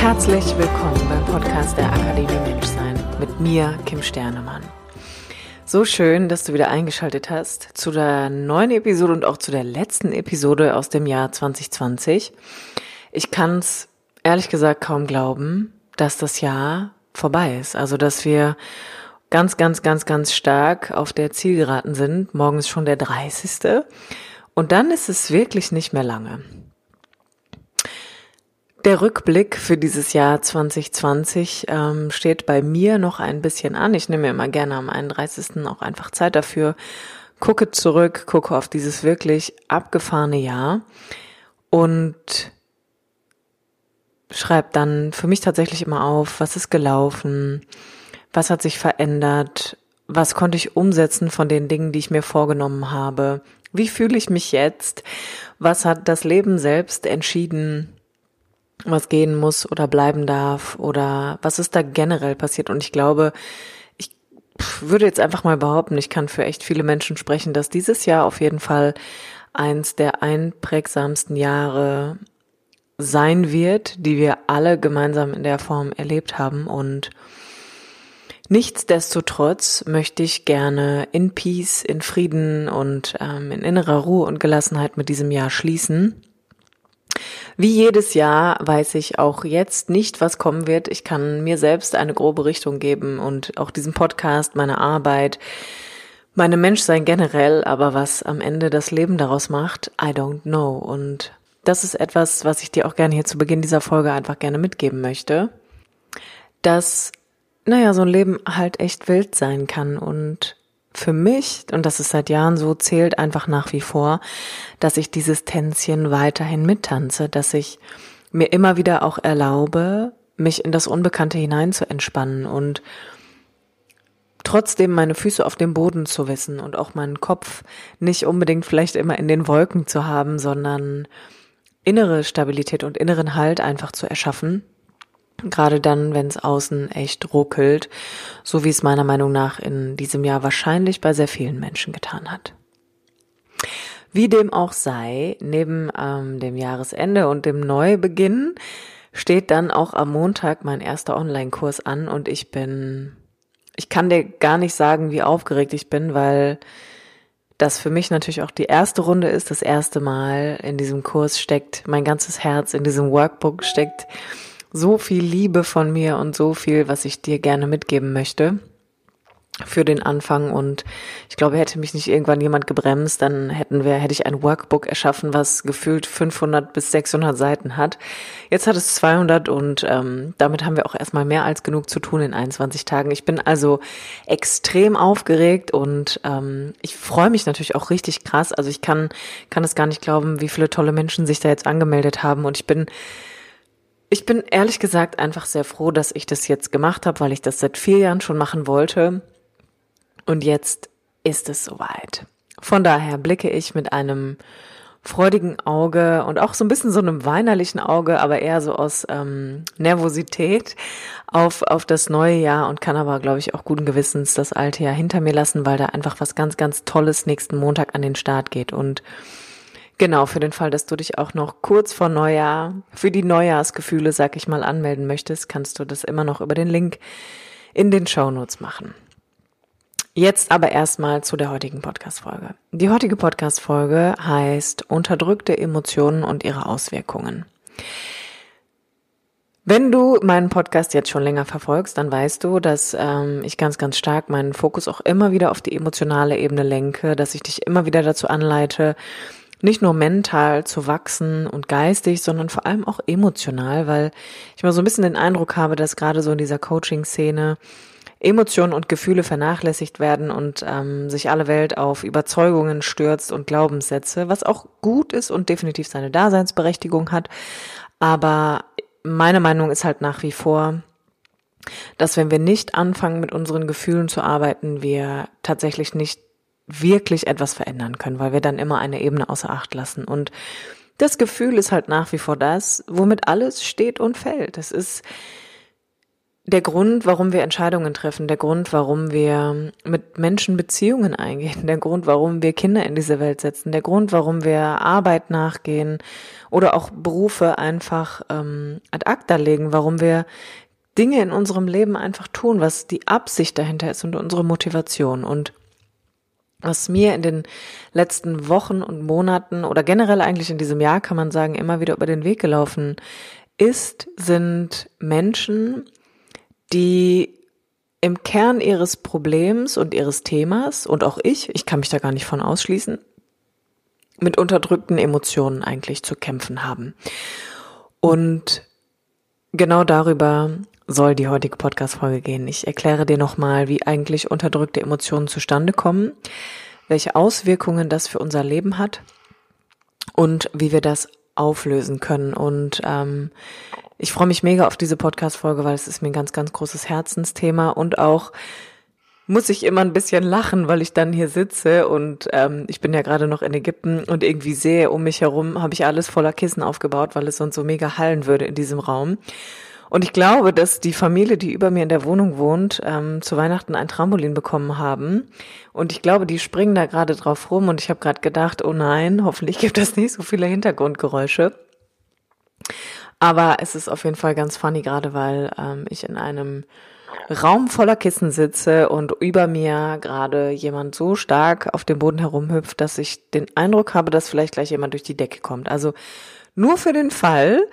Herzlich willkommen beim Podcast der Akademie Menschsein mit mir, Kim Sternemann. So schön, dass du wieder eingeschaltet hast zu der neuen Episode und auch zu der letzten Episode aus dem Jahr 2020. Ich kann es ehrlich gesagt kaum glauben, dass das Jahr vorbei ist. Also, dass wir ganz, ganz, ganz, ganz stark auf der Zielgeraden sind. Morgen ist schon der 30. Und dann ist es wirklich nicht mehr lange. Der Rückblick für dieses Jahr 2020 ähm, steht bei mir noch ein bisschen an. Ich nehme mir immer gerne am 31. auch einfach Zeit dafür, gucke zurück, gucke auf dieses wirklich abgefahrene Jahr und schreibe dann für mich tatsächlich immer auf, was ist gelaufen, was hat sich verändert, was konnte ich umsetzen von den Dingen, die ich mir vorgenommen habe, wie fühle ich mich jetzt, was hat das Leben selbst entschieden, was gehen muss oder bleiben darf oder was ist da generell passiert. Und ich glaube, ich würde jetzt einfach mal behaupten, ich kann für echt viele Menschen sprechen, dass dieses Jahr auf jeden Fall eins der einprägsamsten Jahre sein wird, die wir alle gemeinsam in der Form erlebt haben. Und nichtsdestotrotz möchte ich gerne in Peace, in Frieden und ähm, in innerer Ruhe und Gelassenheit mit diesem Jahr schließen wie jedes Jahr weiß ich auch jetzt nicht, was kommen wird. Ich kann mir selbst eine grobe Richtung geben und auch diesen Podcast, meine Arbeit, meine Menschsein generell, aber was am Ende das Leben daraus macht, I don't know. Und das ist etwas, was ich dir auch gerne hier zu Beginn dieser Folge einfach gerne mitgeben möchte. Dass, naja, so ein Leben halt echt wild sein kann und für mich, und das ist seit Jahren so, zählt einfach nach wie vor, dass ich dieses Tänzchen weiterhin mittanze, dass ich mir immer wieder auch erlaube, mich in das Unbekannte hinein zu entspannen und trotzdem meine Füße auf dem Boden zu wissen und auch meinen Kopf nicht unbedingt vielleicht immer in den Wolken zu haben, sondern innere Stabilität und inneren Halt einfach zu erschaffen Gerade dann, wenn es außen echt ruckelt, so wie es meiner Meinung nach in diesem Jahr wahrscheinlich bei sehr vielen Menschen getan hat. Wie dem auch sei, neben ähm, dem Jahresende und dem Neubeginn steht dann auch am Montag mein erster Online-Kurs an und ich bin, ich kann dir gar nicht sagen, wie aufgeregt ich bin, weil das für mich natürlich auch die erste Runde ist, das erste Mal in diesem Kurs steckt mein ganzes Herz, in diesem Workbook steckt so viel Liebe von mir und so viel, was ich dir gerne mitgeben möchte für den Anfang und ich glaube, hätte mich nicht irgendwann jemand gebremst, dann hätten wir, hätte ich ein Workbook erschaffen, was gefühlt 500 bis 600 Seiten hat. Jetzt hat es 200 und ähm, damit haben wir auch erstmal mehr als genug zu tun in 21 Tagen. Ich bin also extrem aufgeregt und ähm, ich freue mich natürlich auch richtig krass. Also ich kann kann es gar nicht glauben, wie viele tolle Menschen sich da jetzt angemeldet haben und ich bin ich bin ehrlich gesagt einfach sehr froh, dass ich das jetzt gemacht habe, weil ich das seit vier Jahren schon machen wollte. Und jetzt ist es soweit. Von daher blicke ich mit einem freudigen Auge und auch so ein bisschen so einem weinerlichen Auge, aber eher so aus ähm, Nervosität auf, auf das neue Jahr und kann aber, glaube ich, auch guten Gewissens das alte Jahr hinter mir lassen, weil da einfach was ganz, ganz Tolles nächsten Montag an den Start geht. Und Genau, für den Fall, dass du dich auch noch kurz vor Neujahr für die Neujahrsgefühle, sag ich mal, anmelden möchtest, kannst du das immer noch über den Link in den Show Notes machen. Jetzt aber erstmal zu der heutigen Podcast-Folge. Die heutige Podcast-Folge heißt Unterdrückte Emotionen und ihre Auswirkungen. Wenn du meinen Podcast jetzt schon länger verfolgst, dann weißt du, dass ähm, ich ganz, ganz stark meinen Fokus auch immer wieder auf die emotionale Ebene lenke, dass ich dich immer wieder dazu anleite, nicht nur mental zu wachsen und geistig, sondern vor allem auch emotional, weil ich mal so ein bisschen den Eindruck habe, dass gerade so in dieser Coaching-Szene Emotionen und Gefühle vernachlässigt werden und ähm, sich alle Welt auf Überzeugungen stürzt und Glaubenssätze, was auch gut ist und definitiv seine Daseinsberechtigung hat. Aber meine Meinung ist halt nach wie vor, dass wenn wir nicht anfangen, mit unseren Gefühlen zu arbeiten, wir tatsächlich nicht wirklich etwas verändern können, weil wir dann immer eine Ebene außer Acht lassen. Und das Gefühl ist halt nach wie vor das, womit alles steht und fällt. Es ist der Grund, warum wir Entscheidungen treffen, der Grund, warum wir mit Menschen Beziehungen eingehen, der Grund, warum wir Kinder in diese Welt setzen, der Grund, warum wir Arbeit nachgehen oder auch Berufe einfach ähm, ad acta legen, warum wir Dinge in unserem Leben einfach tun, was die Absicht dahinter ist und unsere Motivation. Und was mir in den letzten Wochen und Monaten oder generell eigentlich in diesem Jahr, kann man sagen, immer wieder über den Weg gelaufen ist, sind Menschen, die im Kern ihres Problems und ihres Themas und auch ich, ich kann mich da gar nicht von ausschließen, mit unterdrückten Emotionen eigentlich zu kämpfen haben. Und genau darüber soll die heutige Podcast-Folge gehen. Ich erkläre dir nochmal, wie eigentlich unterdrückte Emotionen zustande kommen, welche Auswirkungen das für unser Leben hat und wie wir das auflösen können. Und ähm, ich freue mich mega auf diese Podcast-Folge, weil es ist mir ein ganz, ganz großes Herzensthema und auch muss ich immer ein bisschen lachen, weil ich dann hier sitze und ähm, ich bin ja gerade noch in Ägypten und irgendwie sehe um mich herum, habe ich alles voller Kissen aufgebaut, weil es sonst so mega hallen würde in diesem Raum. Und ich glaube, dass die Familie, die über mir in der Wohnung wohnt, ähm, zu Weihnachten ein Trampolin bekommen haben. Und ich glaube, die springen da gerade drauf rum. Und ich habe gerade gedacht, oh nein, hoffentlich gibt es nicht so viele Hintergrundgeräusche. Aber es ist auf jeden Fall ganz funny, gerade weil ähm, ich in einem Raum voller Kissen sitze und über mir gerade jemand so stark auf dem Boden herumhüpft, dass ich den Eindruck habe, dass vielleicht gleich jemand durch die Decke kommt. Also nur für den Fall,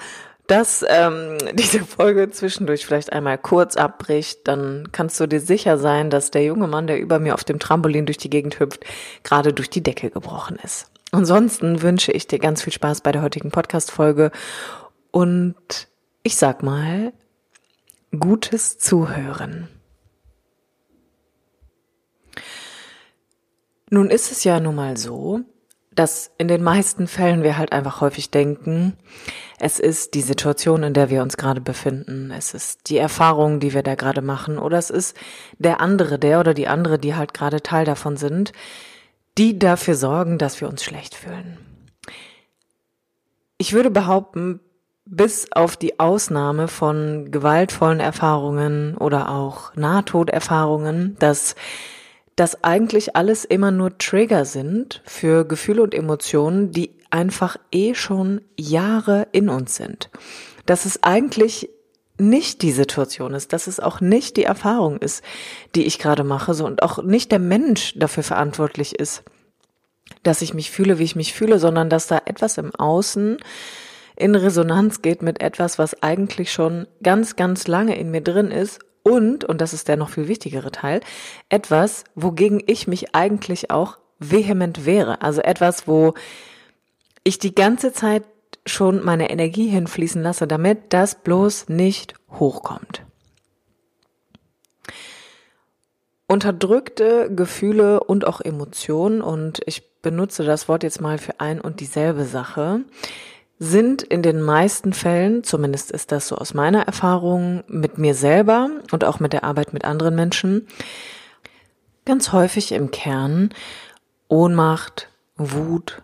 dass ähm, diese Folge zwischendurch vielleicht einmal kurz abbricht, dann kannst du dir sicher sein, dass der junge Mann, der über mir auf dem Trampolin durch die Gegend hüpft, gerade durch die Decke gebrochen ist. Ansonsten wünsche ich dir ganz viel Spaß bei der heutigen Podcast-Folge und ich sag mal, gutes Zuhören. Nun ist es ja nun mal so, dass in den meisten Fällen wir halt einfach häufig denken, es ist die Situation, in der wir uns gerade befinden, es ist die Erfahrung, die wir da gerade machen, oder es ist der andere, der oder die andere, die halt gerade Teil davon sind, die dafür sorgen, dass wir uns schlecht fühlen. Ich würde behaupten, bis auf die Ausnahme von gewaltvollen Erfahrungen oder auch Nahtoderfahrungen, dass dass eigentlich alles immer nur Trigger sind für Gefühle und Emotionen, die einfach eh schon Jahre in uns sind. Dass es eigentlich nicht die Situation ist, dass es auch nicht die Erfahrung ist, die ich gerade mache, so und auch nicht der Mensch dafür verantwortlich ist, dass ich mich fühle, wie ich mich fühle, sondern dass da etwas im Außen in Resonanz geht mit etwas, was eigentlich schon ganz, ganz lange in mir drin ist und, und das ist der noch viel wichtigere Teil, etwas, wogegen ich mich eigentlich auch vehement wehre. Also etwas, wo ich die ganze Zeit schon meine Energie hinfließen lasse, damit das bloß nicht hochkommt. Unterdrückte Gefühle und auch Emotionen, und ich benutze das Wort jetzt mal für ein und dieselbe Sache, sind in den meisten Fällen, zumindest ist das so aus meiner Erfahrung mit mir selber und auch mit der Arbeit mit anderen Menschen, ganz häufig im Kern Ohnmacht, Wut,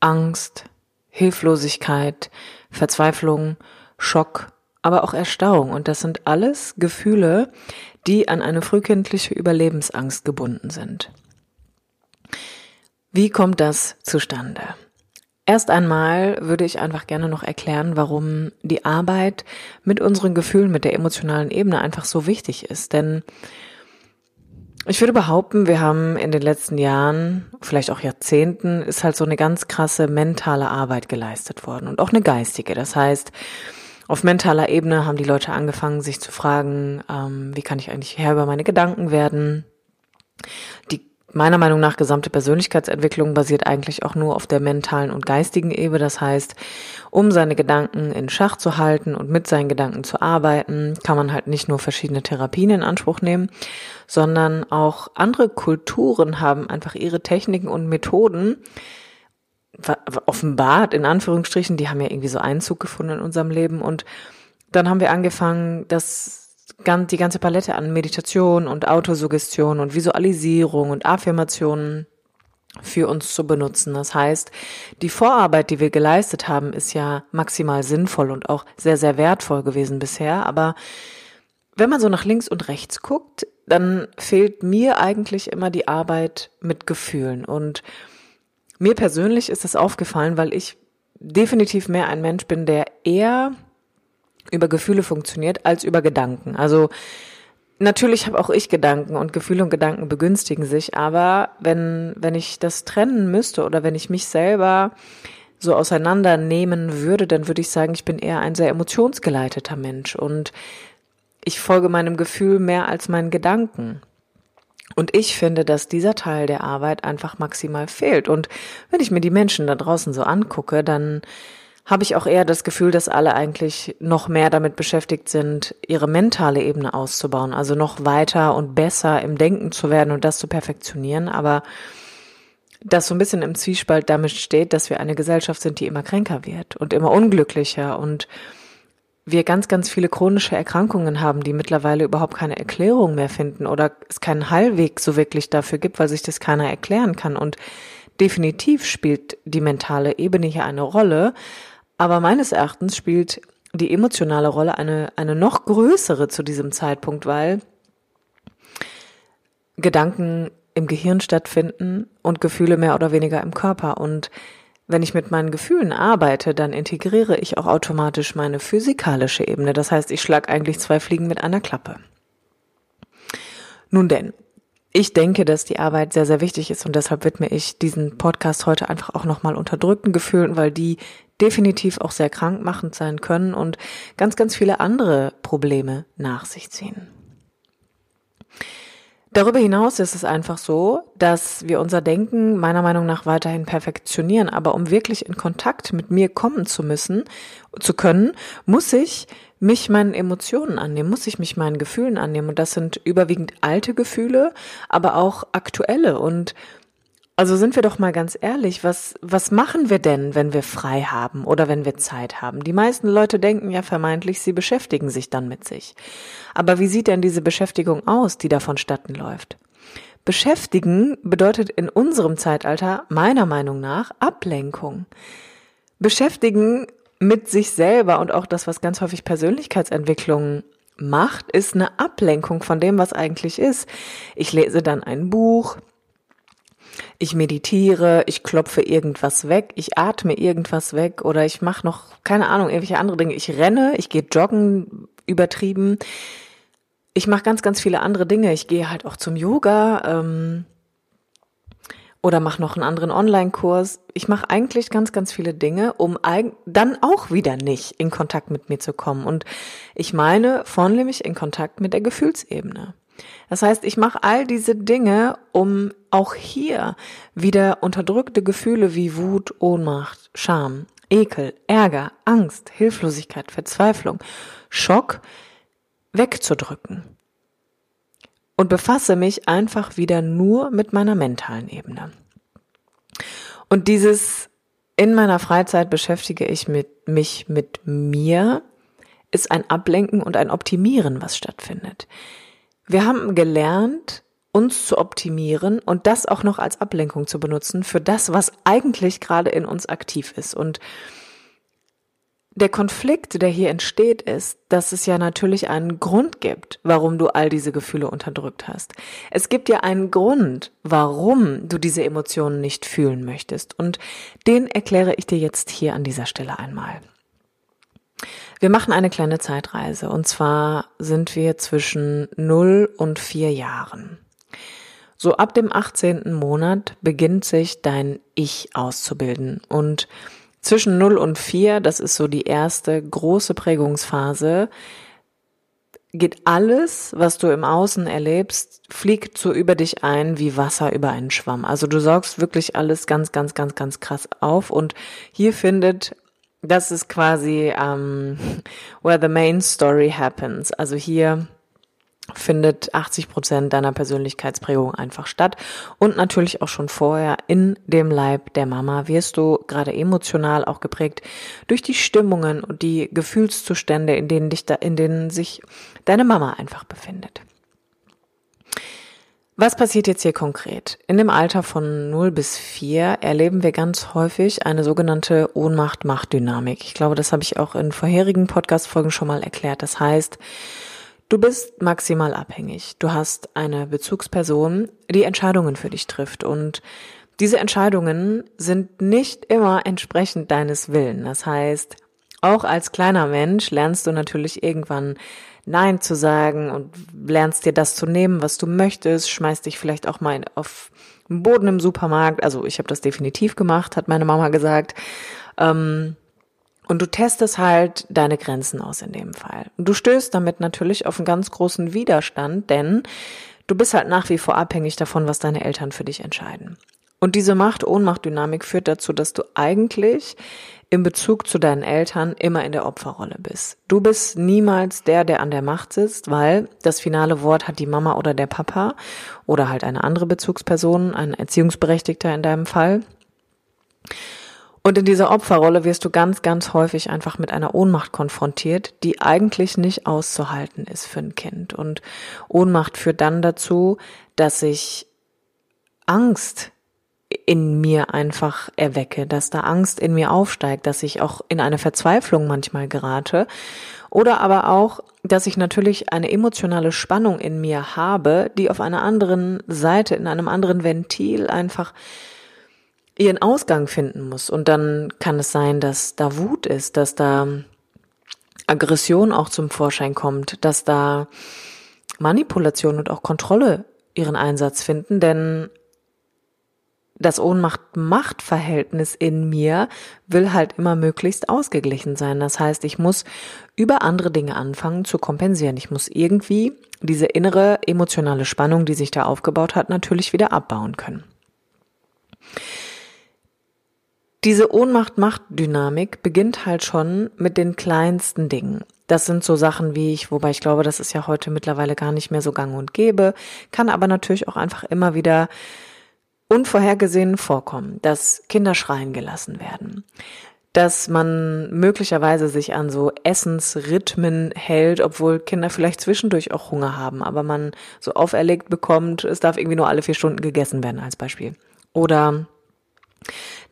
Angst, Hilflosigkeit, Verzweiflung, Schock, aber auch Erstarrung. Und das sind alles Gefühle, die an eine frühkindliche Überlebensangst gebunden sind. Wie kommt das zustande? Erst einmal würde ich einfach gerne noch erklären, warum die Arbeit mit unseren Gefühlen, mit der emotionalen Ebene einfach so wichtig ist. Denn ich würde behaupten, wir haben in den letzten Jahren, vielleicht auch Jahrzehnten, ist halt so eine ganz krasse mentale Arbeit geleistet worden und auch eine geistige. Das heißt, auf mentaler Ebene haben die Leute angefangen, sich zu fragen, ähm, wie kann ich eigentlich Herr über meine Gedanken werden? Die meiner Meinung nach gesamte Persönlichkeitsentwicklung basiert eigentlich auch nur auf der mentalen und geistigen Ebene. Das heißt, um seine Gedanken in Schach zu halten und mit seinen Gedanken zu arbeiten, kann man halt nicht nur verschiedene Therapien in Anspruch nehmen, sondern auch andere Kulturen haben einfach ihre Techniken und Methoden offenbart, in Anführungsstrichen, die haben ja irgendwie so Einzug gefunden in unserem Leben und dann haben wir angefangen, das die ganze Palette an Meditation und Autosuggestion und Visualisierung und Affirmationen für uns zu benutzen. Das heißt, die Vorarbeit, die wir geleistet haben, ist ja maximal sinnvoll und auch sehr, sehr wertvoll gewesen bisher. Aber wenn man so nach links und rechts guckt, dann fehlt mir eigentlich immer die Arbeit mit Gefühlen. Und mir persönlich ist das aufgefallen, weil ich definitiv mehr ein Mensch bin, der eher über Gefühle funktioniert als über Gedanken. Also Natürlich habe auch ich Gedanken und Gefühle und Gedanken begünstigen sich, aber wenn, wenn ich das trennen müsste oder wenn ich mich selber so auseinandernehmen würde, dann würde ich sagen, ich bin eher ein sehr emotionsgeleiteter Mensch und ich folge meinem Gefühl mehr als meinen Gedanken. Und ich finde, dass dieser Teil der Arbeit einfach maximal fehlt. Und wenn ich mir die Menschen da draußen so angucke, dann habe ich auch eher das Gefühl, dass alle eigentlich noch mehr damit beschäftigt sind, ihre mentale Ebene auszubauen, also noch weiter und besser im Denken zu werden und das zu perfektionieren, aber das so ein bisschen im Zwiespalt damit steht, dass wir eine Gesellschaft sind, die immer kränker wird und immer unglücklicher und wir ganz, ganz viele chronische Erkrankungen haben, die mittlerweile überhaupt keine Erklärung mehr finden oder es keinen Heilweg so wirklich dafür gibt, weil sich das keiner erklären kann. Und definitiv spielt die mentale Ebene hier eine Rolle, aber meines Erachtens spielt die emotionale Rolle eine, eine noch größere zu diesem Zeitpunkt, weil Gedanken im Gehirn stattfinden und Gefühle mehr oder weniger im Körper. Und wenn ich mit meinen Gefühlen arbeite, dann integriere ich auch automatisch meine physikalische Ebene. Das heißt, ich schlage eigentlich zwei Fliegen mit einer Klappe. Nun denn, ich denke, dass die Arbeit sehr, sehr wichtig ist und deshalb widme ich diesen Podcast heute einfach auch nochmal unterdrückten Gefühlen, weil die definitiv auch sehr krankmachend sein können und ganz, ganz viele andere Probleme nach sich ziehen. Darüber hinaus ist es einfach so, dass wir unser Denken meiner Meinung nach weiterhin perfektionieren. Aber um wirklich in Kontakt mit mir kommen zu müssen, zu können, muss ich mich meinen Emotionen annehmen, muss ich mich meinen Gefühlen annehmen. Und das sind überwiegend alte Gefühle, aber auch aktuelle. Und also sind wir doch mal ganz ehrlich, was, was machen wir denn, wenn wir frei haben oder wenn wir Zeit haben? Die meisten Leute denken ja vermeintlich, sie beschäftigen sich dann mit sich. Aber wie sieht denn diese Beschäftigung aus, die da vonstatten läuft? Beschäftigen bedeutet in unserem Zeitalter meiner Meinung nach Ablenkung. Beschäftigen mit sich selber und auch das, was ganz häufig Persönlichkeitsentwicklung macht, ist eine Ablenkung von dem, was eigentlich ist. Ich lese dann ein Buch, ich meditiere, ich klopfe irgendwas weg, ich atme irgendwas weg oder ich mache noch, keine Ahnung, irgendwelche andere Dinge. Ich renne, ich gehe joggen, übertrieben. Ich mache ganz, ganz viele andere Dinge. Ich gehe halt auch zum Yoga ähm, oder mache noch einen anderen Online-Kurs. Ich mache eigentlich ganz, ganz viele Dinge, um dann auch wieder nicht in Kontakt mit mir zu kommen. Und ich meine vornehmlich in Kontakt mit der Gefühlsebene. Das heißt, ich mache all diese Dinge, um auch hier wieder unterdrückte Gefühle wie Wut, Ohnmacht, Scham, Ekel, Ärger, Angst, Hilflosigkeit, Verzweiflung, Schock wegzudrücken. Und befasse mich einfach wieder nur mit meiner mentalen Ebene. Und dieses in meiner Freizeit beschäftige ich mit, mich mit mir, ist ein Ablenken und ein Optimieren, was stattfindet. Wir haben gelernt, uns zu optimieren und das auch noch als Ablenkung zu benutzen für das, was eigentlich gerade in uns aktiv ist. Und der Konflikt, der hier entsteht, ist, dass es ja natürlich einen Grund gibt, warum du all diese Gefühle unterdrückt hast. Es gibt ja einen Grund, warum du diese Emotionen nicht fühlen möchtest. Und den erkläre ich dir jetzt hier an dieser Stelle einmal. Wir machen eine kleine Zeitreise und zwar sind wir zwischen 0 und 4 Jahren. So ab dem 18. Monat beginnt sich dein Ich auszubilden und zwischen 0 und 4, das ist so die erste große Prägungsphase, geht alles, was du im Außen erlebst, fliegt so über dich ein wie Wasser über einen Schwamm. Also du saugst wirklich alles ganz, ganz, ganz, ganz krass auf und hier findet das ist quasi um, ähm, where the main story happens. Also hier findet 80 Prozent deiner Persönlichkeitsprägung einfach statt. Und natürlich auch schon vorher in dem Leib der Mama wirst du gerade emotional auch geprägt durch die Stimmungen und die Gefühlszustände, in denen dich da, in denen sich deine Mama einfach befindet. Was passiert jetzt hier konkret? In dem Alter von 0 bis 4 erleben wir ganz häufig eine sogenannte Ohnmacht-Macht-Dynamik. Ich glaube, das habe ich auch in vorherigen Podcast-Folgen schon mal erklärt. Das heißt, du bist maximal abhängig. Du hast eine Bezugsperson, die Entscheidungen für dich trifft und diese Entscheidungen sind nicht immer entsprechend deines Willen. Das heißt, auch als kleiner Mensch lernst du natürlich irgendwann Nein zu sagen und lernst dir das zu nehmen, was du möchtest, schmeißt dich vielleicht auch mal auf den Boden im Supermarkt. Also ich habe das definitiv gemacht, hat meine Mama gesagt. Ähm, und du testest halt deine Grenzen aus in dem Fall. Und du stößt damit natürlich auf einen ganz großen Widerstand, denn du bist halt nach wie vor abhängig davon, was deine Eltern für dich entscheiden. Und diese Macht-Ohnmacht-Dynamik führt dazu, dass du eigentlich in Bezug zu deinen Eltern immer in der Opferrolle bist. Du bist niemals der, der an der Macht sitzt, weil das finale Wort hat die Mama oder der Papa oder halt eine andere Bezugsperson, ein Erziehungsberechtigter in deinem Fall. Und in dieser Opferrolle wirst du ganz, ganz häufig einfach mit einer Ohnmacht konfrontiert, die eigentlich nicht auszuhalten ist für ein Kind. Und Ohnmacht führt dann dazu, dass sich Angst in mir einfach erwecke, dass da Angst in mir aufsteigt, dass ich auch in eine Verzweiflung manchmal gerate oder aber auch, dass ich natürlich eine emotionale Spannung in mir habe, die auf einer anderen Seite, in einem anderen Ventil einfach ihren Ausgang finden muss. Und dann kann es sein, dass da Wut ist, dass da Aggression auch zum Vorschein kommt, dass da Manipulation und auch Kontrolle ihren Einsatz finden, denn das Ohnmacht-Macht-Verhältnis in mir will halt immer möglichst ausgeglichen sein. Das heißt, ich muss über andere Dinge anfangen zu kompensieren. Ich muss irgendwie diese innere emotionale Spannung, die sich da aufgebaut hat, natürlich wieder abbauen können. Diese Ohnmacht-Macht-Dynamik beginnt halt schon mit den kleinsten Dingen. Das sind so Sachen wie ich, wobei ich glaube, das ist ja heute mittlerweile gar nicht mehr so gang und gäbe, kann aber natürlich auch einfach immer wieder unvorhergesehen vorkommen, dass Kinder schreien gelassen werden, dass man möglicherweise sich an so Essensrhythmen hält, obwohl Kinder vielleicht zwischendurch auch Hunger haben, aber man so auferlegt bekommt, es darf irgendwie nur alle vier Stunden gegessen werden als Beispiel. Oder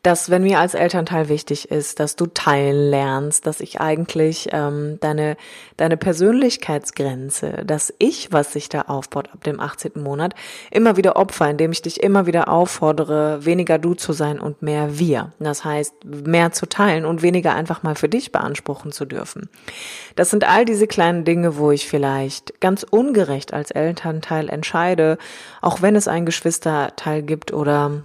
dass wenn mir als Elternteil wichtig ist, dass du teilen lernst, dass ich eigentlich ähm, deine, deine Persönlichkeitsgrenze, das Ich, was sich da aufbaut ab dem 18. Monat, immer wieder opfer, indem ich dich immer wieder auffordere, weniger du zu sein und mehr wir. Das heißt, mehr zu teilen und weniger einfach mal für dich beanspruchen zu dürfen. Das sind all diese kleinen Dinge, wo ich vielleicht ganz ungerecht als Elternteil entscheide, auch wenn es ein Geschwisterteil gibt oder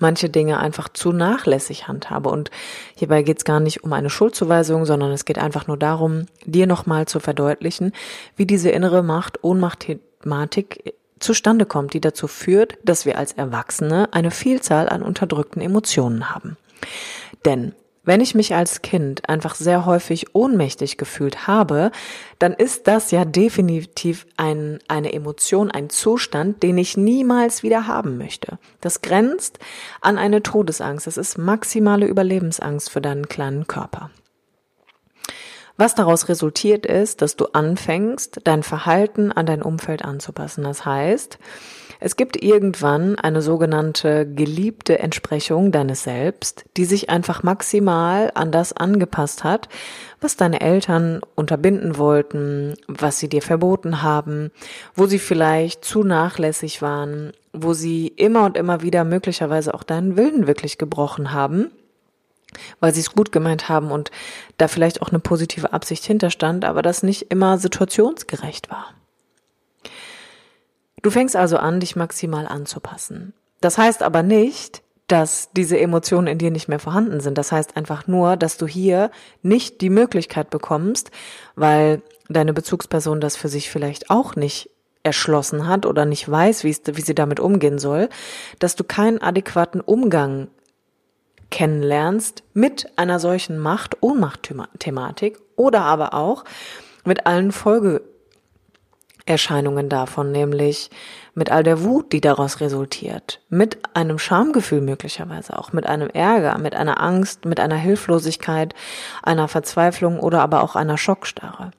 manche Dinge einfach zu nachlässig handhabe. Und hierbei geht es gar nicht um eine Schuldzuweisung, sondern es geht einfach nur darum, dir nochmal zu verdeutlichen, wie diese innere Macht, Ohnmacht-Thematik zustande kommt, die dazu führt, dass wir als Erwachsene eine Vielzahl an unterdrückten Emotionen haben. Denn wenn ich mich als Kind einfach sehr häufig ohnmächtig gefühlt habe, dann ist das ja definitiv ein, eine Emotion, ein Zustand, den ich niemals wieder haben möchte. Das grenzt an eine Todesangst. Es ist maximale Überlebensangst für deinen kleinen Körper. Was daraus resultiert ist, dass du anfängst, dein Verhalten an dein Umfeld anzupassen. Das heißt, es gibt irgendwann eine sogenannte geliebte Entsprechung deines Selbst, die sich einfach maximal an das angepasst hat, was deine Eltern unterbinden wollten, was sie dir verboten haben, wo sie vielleicht zu nachlässig waren, wo sie immer und immer wieder möglicherweise auch deinen Willen wirklich gebrochen haben weil sie es gut gemeint haben und da vielleicht auch eine positive Absicht hinterstand, aber das nicht immer situationsgerecht war. Du fängst also an, dich maximal anzupassen. Das heißt aber nicht, dass diese Emotionen in dir nicht mehr vorhanden sind. Das heißt einfach nur, dass du hier nicht die Möglichkeit bekommst, weil deine Bezugsperson das für sich vielleicht auch nicht erschlossen hat oder nicht weiß, wie, wie sie damit umgehen soll, dass du keinen adäquaten Umgang kennenlernst mit einer solchen Macht-Ohnmacht-Thematik oder aber auch mit allen Folge Suchterscheinungen davon, nämlich mit all der Wut, die daraus resultiert, mit einem Schamgefühl möglicherweise auch, mit einem Ärger, mit einer Angst, mit einer Hilflosigkeit, einer Verzweiflung oder aber auch einer Schockstarre.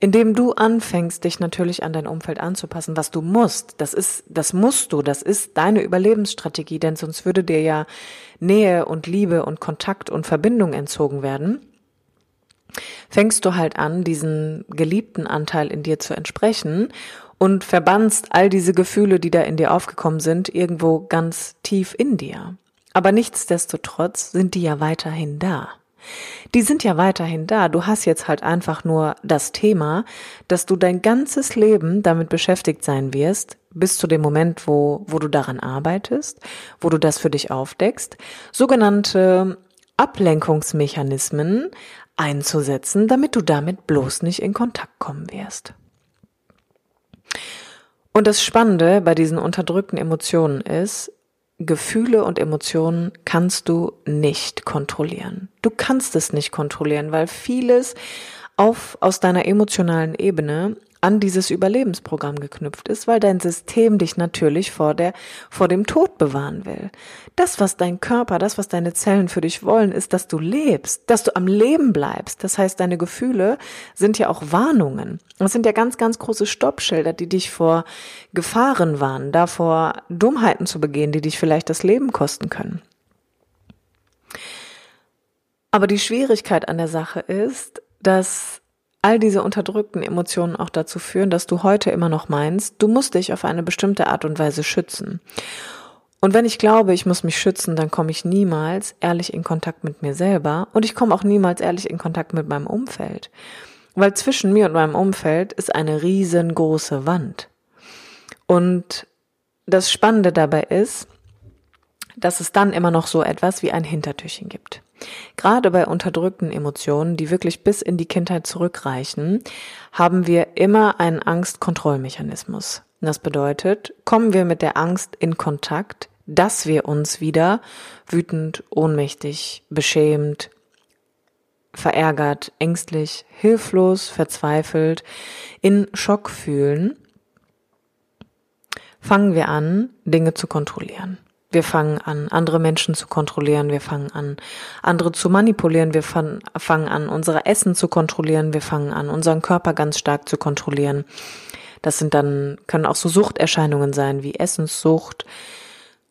Indem du anfängst, dich natürlich an dein Umfeld anzupassen, was du musst, das ist, das musst du, das ist deine Überlebensstrategie, denn sonst würde dir ja Nähe und Liebe und Kontakt und Verbindung entzogen werden fängst du halt an, diesen geliebten Anteil in dir zu entsprechen und verbannst all diese Gefühle, die da in dir aufgekommen sind, irgendwo ganz tief in dir. Aber nichtsdestotrotz sind die ja weiterhin da. Die sind ja weiterhin da. Du hast jetzt halt einfach nur das Thema, dass du dein ganzes Leben damit beschäftigt sein wirst, bis zu dem Moment, wo, wo du daran arbeitest, wo du das für dich aufdeckst. Sogenannte Ablenkungsmechanismen einzusetzen, damit du damit bloß nicht in Kontakt kommen wirst. Und das Spannende bei diesen unterdrückten Emotionen ist, Gefühle und Emotionen kannst du nicht kontrollieren. Du kannst es nicht kontrollieren, weil vieles auf, aus deiner emotionalen Ebene an dieses Überlebensprogramm geknüpft ist, weil dein System dich natürlich vor der, vor dem Tod bewahren will. Das, was dein Körper, das, was deine Zellen für dich wollen, ist, dass du lebst, dass du am Leben bleibst. Das heißt, deine Gefühle sind ja auch Warnungen. Das sind ja ganz, ganz große Stoppschilder, die dich vor Gefahren warnen, davor Dummheiten zu begehen, die dich vielleicht das Leben kosten können. Aber die Schwierigkeit an der Sache ist, dass all diese unterdrückten Emotionen auch dazu führen, dass du heute immer noch meinst, du musst dich auf eine bestimmte Art und Weise schützen. Und wenn ich glaube, ich muss mich schützen, dann komme ich niemals ehrlich in Kontakt mit mir selber und ich komme auch niemals ehrlich in Kontakt mit meinem Umfeld. Weil zwischen mir und meinem Umfeld ist eine riesengroße Wand. Und das Spannende dabei ist, dass es dann immer noch so etwas wie ein Hintertürchen gibt. Gerade bei unterdrückten Emotionen, die wirklich bis in die Kindheit zurückreichen, haben wir immer einen Angstkontrollmechanismus. Das bedeutet, kommen wir mit der Angst in Kontakt, dass wir uns wieder wütend, ohnmächtig, beschämt, verärgert, ängstlich, hilflos, verzweifelt, in Schock fühlen, fangen wir an, Dinge zu kontrollieren. Wir fangen an, andere Menschen zu kontrollieren. Wir fangen an, andere zu manipulieren. Wir fangen an, unser Essen zu kontrollieren. Wir fangen an, unseren Körper ganz stark zu kontrollieren. Das sind dann, können auch so Suchterscheinungen sein, wie Essenssucht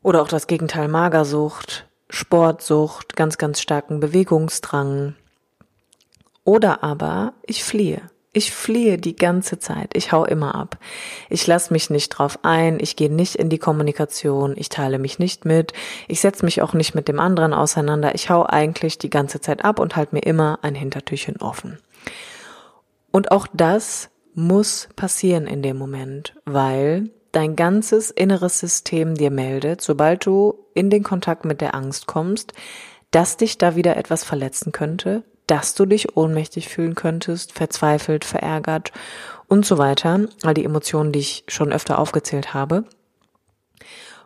oder auch das Gegenteil Magersucht, Sportsucht, ganz, ganz starken Bewegungsdrang. Oder aber ich fliehe. Ich fliehe die ganze Zeit. Ich hau immer ab. Ich lasse mich nicht drauf ein. Ich gehe nicht in die Kommunikation. Ich teile mich nicht mit. Ich setze mich auch nicht mit dem anderen auseinander. Ich hau eigentlich die ganze Zeit ab und halte mir immer ein Hintertürchen offen. Und auch das muss passieren in dem Moment, weil dein ganzes inneres System dir meldet, sobald du in den Kontakt mit der Angst kommst, dass dich da wieder etwas verletzen könnte, dass du dich ohnmächtig fühlen könntest, verzweifelt, verärgert und so weiter, all die Emotionen, die ich schon öfter aufgezählt habe,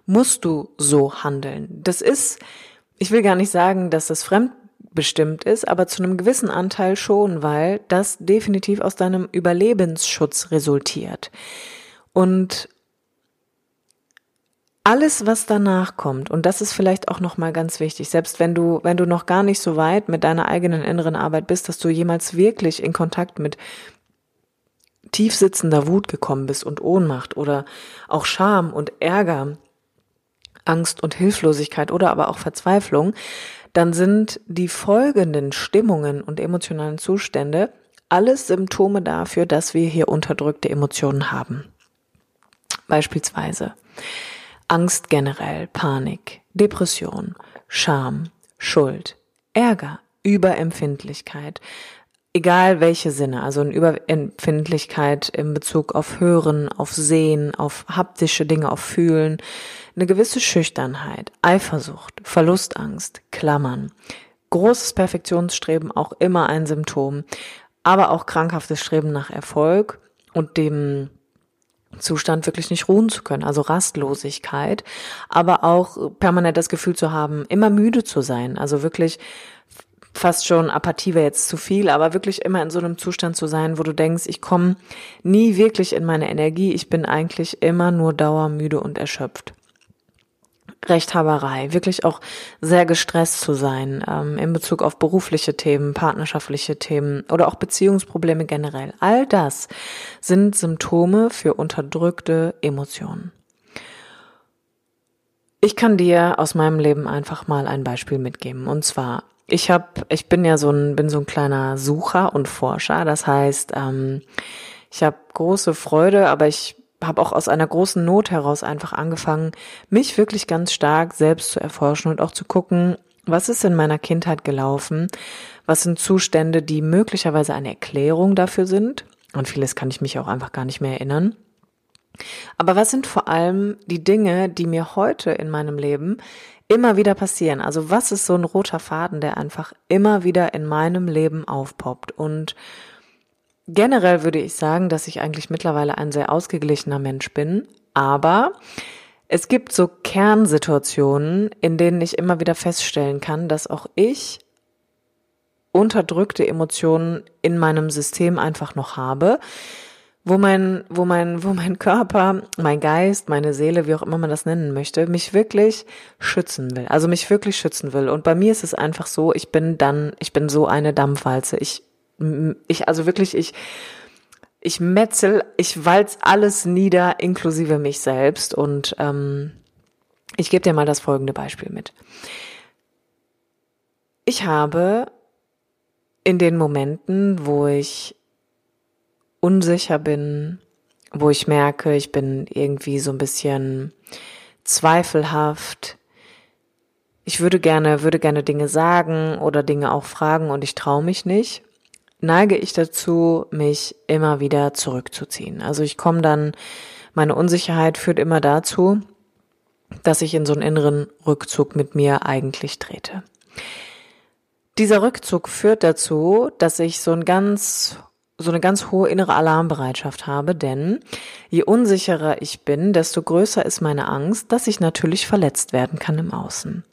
musst du so handeln. Das ist, ich will gar nicht sagen, dass das fremdbestimmt ist, aber zu einem gewissen Anteil schon, weil das definitiv aus deinem Überlebensschutz resultiert. Und alles, was danach kommt, und das ist vielleicht auch nochmal ganz wichtig, selbst wenn du, wenn du noch gar nicht so weit mit deiner eigenen inneren Arbeit bist, dass du jemals wirklich in Kontakt mit tief sitzender Wut gekommen bist und Ohnmacht oder auch Scham und Ärger, Angst und Hilflosigkeit oder aber auch Verzweiflung, dann sind die folgenden Stimmungen und emotionalen Zustände alles Symptome dafür, dass wir hier unterdrückte Emotionen haben. Beispielsweise Angst generell, Panik, Depression, Scham, Schuld, Ärger, Überempfindlichkeit, egal welche Sinne, also eine Überempfindlichkeit in Bezug auf Hören, auf Sehen, auf haptische Dinge, auf Fühlen, eine gewisse Schüchternheit, Eifersucht, Verlustangst, Klammern, großes Perfektionsstreben auch immer ein Symptom, aber auch krankhaftes Streben nach Erfolg und dem Zustand wirklich nicht ruhen zu können, also Rastlosigkeit, aber auch permanent das Gefühl zu haben, immer müde zu sein, also wirklich fast schon Apathie wäre jetzt zu viel, aber wirklich immer in so einem Zustand zu sein, wo du denkst, ich komme nie wirklich in meine Energie, ich bin eigentlich immer nur dauermüde und erschöpft. Rechthaberei, wirklich auch sehr gestresst zu sein ähm, in Bezug auf berufliche Themen, partnerschaftliche Themen oder auch Beziehungsprobleme generell. All das sind Symptome für unterdrückte Emotionen. Ich kann dir aus meinem Leben einfach mal ein Beispiel mitgeben. Und zwar, ich habe, ich bin ja so ein, bin so ein kleiner Sucher und Forscher. Das heißt, ähm, ich habe große Freude, aber ich habe auch aus einer großen Not heraus einfach angefangen, mich wirklich ganz stark selbst zu erforschen und auch zu gucken, was ist in meiner Kindheit gelaufen, was sind Zustände, die möglicherweise eine Erklärung dafür sind. Und vieles kann ich mich auch einfach gar nicht mehr erinnern. Aber was sind vor allem die Dinge, die mir heute in meinem Leben immer wieder passieren? Also was ist so ein roter Faden, der einfach immer wieder in meinem Leben aufpoppt? Und generell würde ich sagen, dass ich eigentlich mittlerweile ein sehr ausgeglichener Mensch bin, aber es gibt so Kernsituationen, in denen ich immer wieder feststellen kann, dass auch ich unterdrückte Emotionen in meinem System einfach noch habe, wo mein, wo mein, wo mein Körper, mein Geist, meine Seele, wie auch immer man das nennen möchte, mich wirklich schützen will. Also mich wirklich schützen will. Und bei mir ist es einfach so, ich bin dann, ich bin so eine Dampfwalze. Ich, ich, also wirklich, ich, ich metzel, ich walz alles nieder, inklusive mich selbst. Und ähm, ich gebe dir mal das folgende Beispiel mit. Ich habe in den Momenten, wo ich unsicher bin, wo ich merke, ich bin irgendwie so ein bisschen zweifelhaft. Ich würde gerne, würde gerne Dinge sagen oder Dinge auch fragen und ich traue mich nicht. Neige ich dazu, mich immer wieder zurückzuziehen. Also ich komme dann, meine Unsicherheit führt immer dazu, dass ich in so einen inneren Rückzug mit mir eigentlich trete. Dieser Rückzug führt dazu, dass ich so ein ganz so eine ganz hohe innere Alarmbereitschaft habe, denn je unsicherer ich bin, desto größer ist meine Angst, dass ich natürlich verletzt werden kann im Außen.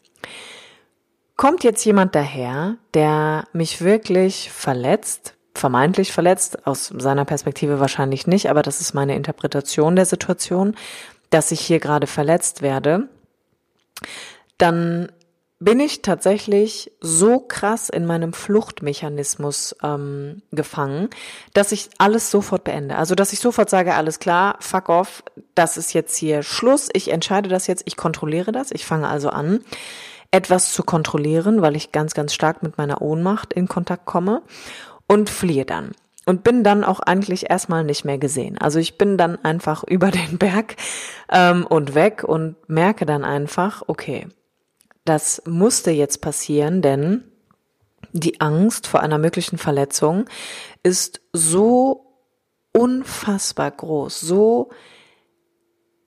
Kommt jetzt jemand daher, der mich wirklich verletzt, vermeintlich verletzt, aus seiner Perspektive wahrscheinlich nicht, aber das ist meine Interpretation der Situation, dass ich hier gerade verletzt werde, dann bin ich tatsächlich so krass in meinem Fluchtmechanismus ähm, gefangen, dass ich alles sofort beende. Also dass ich sofort sage, alles klar, fuck off, das ist jetzt hier Schluss, ich entscheide das jetzt, ich kontrolliere das, ich fange also an, etwas zu kontrollieren, weil ich ganz, ganz stark mit meiner Ohnmacht in Kontakt komme und fliehe dann. Und bin dann auch eigentlich erstmal nicht mehr gesehen. Also ich bin dann einfach über den Berg ähm, und weg und merke dann einfach, okay, das musste jetzt passieren, denn die Angst vor einer möglichen Verletzung ist so unfassbar groß, so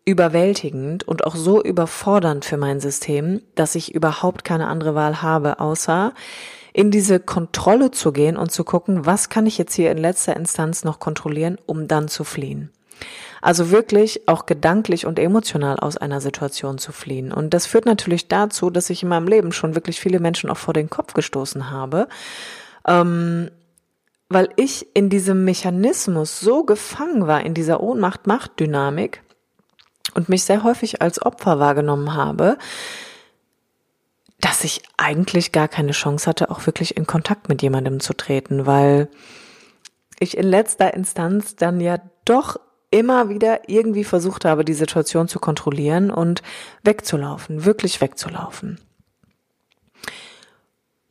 überwältigend und auch so überfordernd für mein System, dass ich überhaupt keine andere Wahl habe, außer in diese Kontrolle zu gehen und zu gucken, was kann ich jetzt hier in letzter Instanz noch kontrollieren, um dann zu fliehen. Also wirklich auch gedanklich und emotional aus einer Situation zu fliehen. Und das führt natürlich dazu, dass ich in meinem Leben schon wirklich viele Menschen auch vor den Kopf gestoßen habe, ähm, weil ich in diesem Mechanismus so gefangen war, in dieser Ohnmacht-Macht-Dynamik und mich sehr häufig als Opfer wahrgenommen habe, dass ich eigentlich gar keine Chance hatte, auch wirklich in Kontakt mit jemandem zu treten, weil ich in letzter Instanz dann ja doch immer wieder irgendwie versucht habe, die Situation zu kontrollieren und wegzulaufen, wirklich wegzulaufen.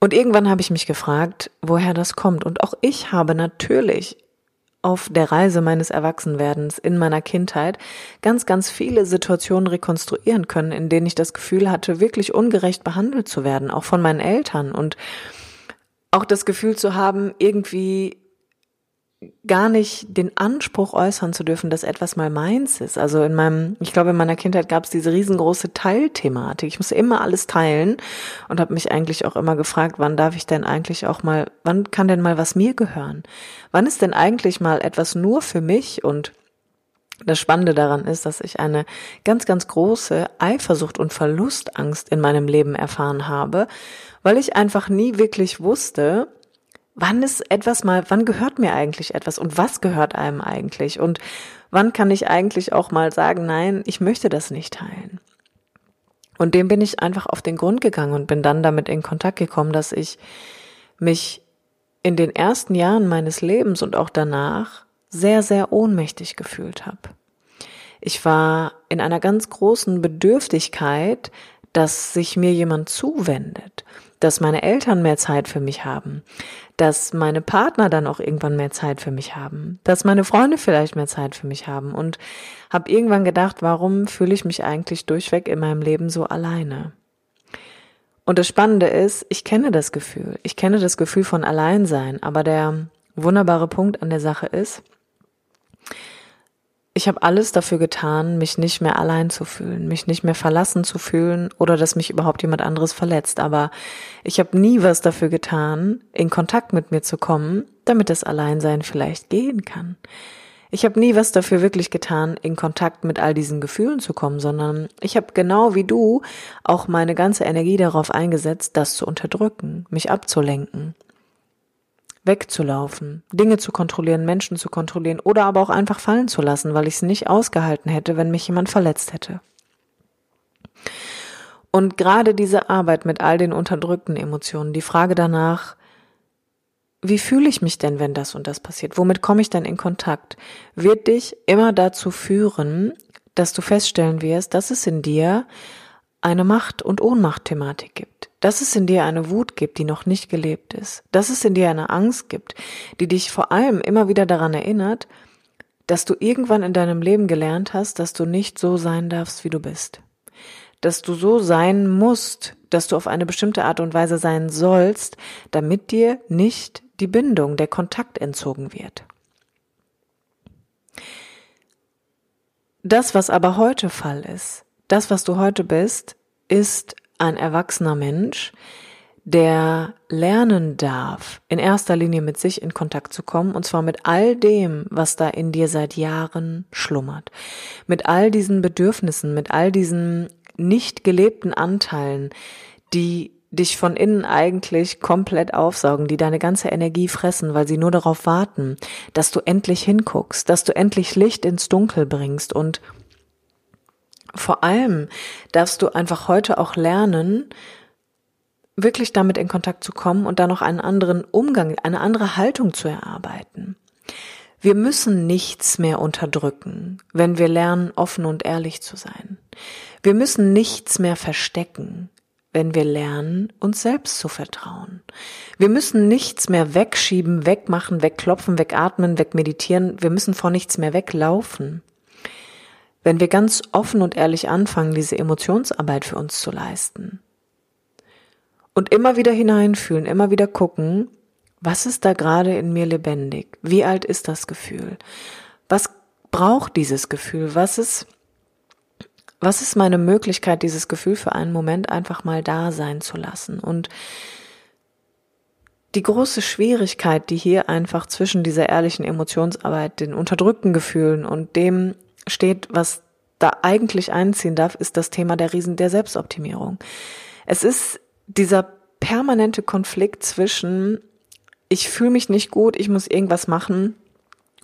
Und irgendwann habe ich mich gefragt, woher das kommt. Und auch ich habe natürlich auf der Reise meines Erwachsenwerdens in meiner Kindheit ganz, ganz viele Situationen rekonstruieren können, in denen ich das Gefühl hatte, wirklich ungerecht behandelt zu werden, auch von meinen Eltern. Und auch das Gefühl zu haben, irgendwie gar nicht den Anspruch äußern zu dürfen, dass etwas mal meins ist. Also in meinem, ich glaube, in meiner Kindheit gab es diese riesengroße Teilthematik. Ich musste immer alles teilen und habe mich eigentlich auch immer gefragt, wann darf ich denn eigentlich auch mal, wann kann denn mal was mir gehören? Wann ist denn eigentlich mal etwas nur für mich und Das Spannende daran ist, dass ich eine ganz, ganz große Eifersucht und Verlustangst in meinem Leben erfahren habe, weil ich einfach nie wirklich wusste, wann ist etwas mal, wann gehört mir eigentlich etwas und was gehört einem eigentlich und wann kann ich eigentlich auch mal sagen, nein, ich möchte das nicht teilen. Und dem bin ich einfach auf den Grund gegangen und bin dann damit in Kontakt gekommen, dass ich mich in den ersten Jahren meines Lebens und auch danach sehr, sehr ohnmächtig gefühlt habe. Ich war in einer ganz großen Bedürftigkeit, dass sich mir jemand zuwendet, dass meine Eltern mehr Zeit für mich haben, dass meine Partner dann auch irgendwann mehr Zeit für mich haben, dass meine Freunde vielleicht mehr Zeit für mich haben und habe irgendwann gedacht, warum fühle ich mich eigentlich durchweg in meinem Leben so alleine? Und das Spannende ist, ich kenne das Gefühl, ich kenne das Gefühl von Alleinsein, aber der wunderbare Punkt an der Sache ist, ich habe alles dafür getan, mich nicht mehr allein zu fühlen, mich nicht mehr verlassen zu fühlen oder dass mich überhaupt jemand anderes verletzt. Aber ich habe nie was dafür getan, in Kontakt mit mir zu kommen, damit das Alleinsein vielleicht gehen kann. Ich habe nie was dafür wirklich getan, in Kontakt mit all diesen Gefühlen zu kommen, sondern ich habe genau wie du auch meine ganze Energie darauf eingesetzt, das zu unterdrücken, mich abzulenken, wegzulaufen, Dinge zu kontrollieren, Menschen zu kontrollieren oder aber auch einfach fallen zu lassen, weil ich es nicht ausgehalten hätte, wenn mich jemand verletzt hätte. Und gerade diese Arbeit mit all den unterdrückten Emotionen, die Frage danach, wie fühle ich mich denn, wenn das und das passiert? Womit komme ich denn in Kontakt? Wird dich immer dazu führen, dass du feststellen wirst, dass es in dir eine Macht- und Ohnmacht-Thematik gibt, dass es in dir eine Wut gibt, die noch nicht gelebt ist, dass es in dir eine Angst gibt, die dich vor allem immer wieder daran erinnert, dass du irgendwann in deinem Leben gelernt hast, dass du nicht so sein darfst, wie du bist, dass du so sein musst, dass du auf eine bestimmte Art und Weise sein sollst, damit dir nicht die Bindung, der Kontakt entzogen wird. Das, was aber heute Fall ist, das, was du heute bist, ist ein erwachsener Mensch, der lernen darf, in erster Linie mit sich in Kontakt zu kommen, und zwar mit all dem, was da in dir seit Jahren schlummert. Mit all diesen Bedürfnissen, mit all diesen nicht gelebten Anteilen, die dich von innen eigentlich komplett aufsaugen, die deine ganze Energie fressen, weil sie nur darauf warten, dass du endlich hinguckst, dass du endlich Licht ins Dunkel bringst und vor allem darfst du einfach heute auch lernen, wirklich damit in Kontakt zu kommen und da noch einen anderen Umgang, eine andere Haltung zu erarbeiten. Wir müssen nichts mehr unterdrücken, wenn wir lernen, offen und ehrlich zu sein. Wir müssen nichts mehr verstecken, wenn wir lernen, uns selbst zu vertrauen. Wir müssen nichts mehr wegschieben, wegmachen, wegklopfen, wegatmen, wegmeditieren. Wir müssen vor nichts mehr weglaufen wenn wir ganz offen und ehrlich anfangen, diese Emotionsarbeit für uns zu leisten. Und immer wieder hineinfühlen, immer wieder gucken, was ist da gerade in mir lebendig? Wie alt ist das Gefühl? Was braucht dieses Gefühl? Was ist, was ist meine Möglichkeit, dieses Gefühl für einen Moment einfach mal da sein zu lassen? Und die große Schwierigkeit, die hier einfach zwischen dieser ehrlichen Emotionsarbeit, den unterdrückten Gefühlen und dem steht, was da eigentlich einziehen darf, ist das Thema der Riesen der Selbstoptimierung. Es ist dieser permanente Konflikt zwischen ich fühle mich nicht gut, ich muss irgendwas machen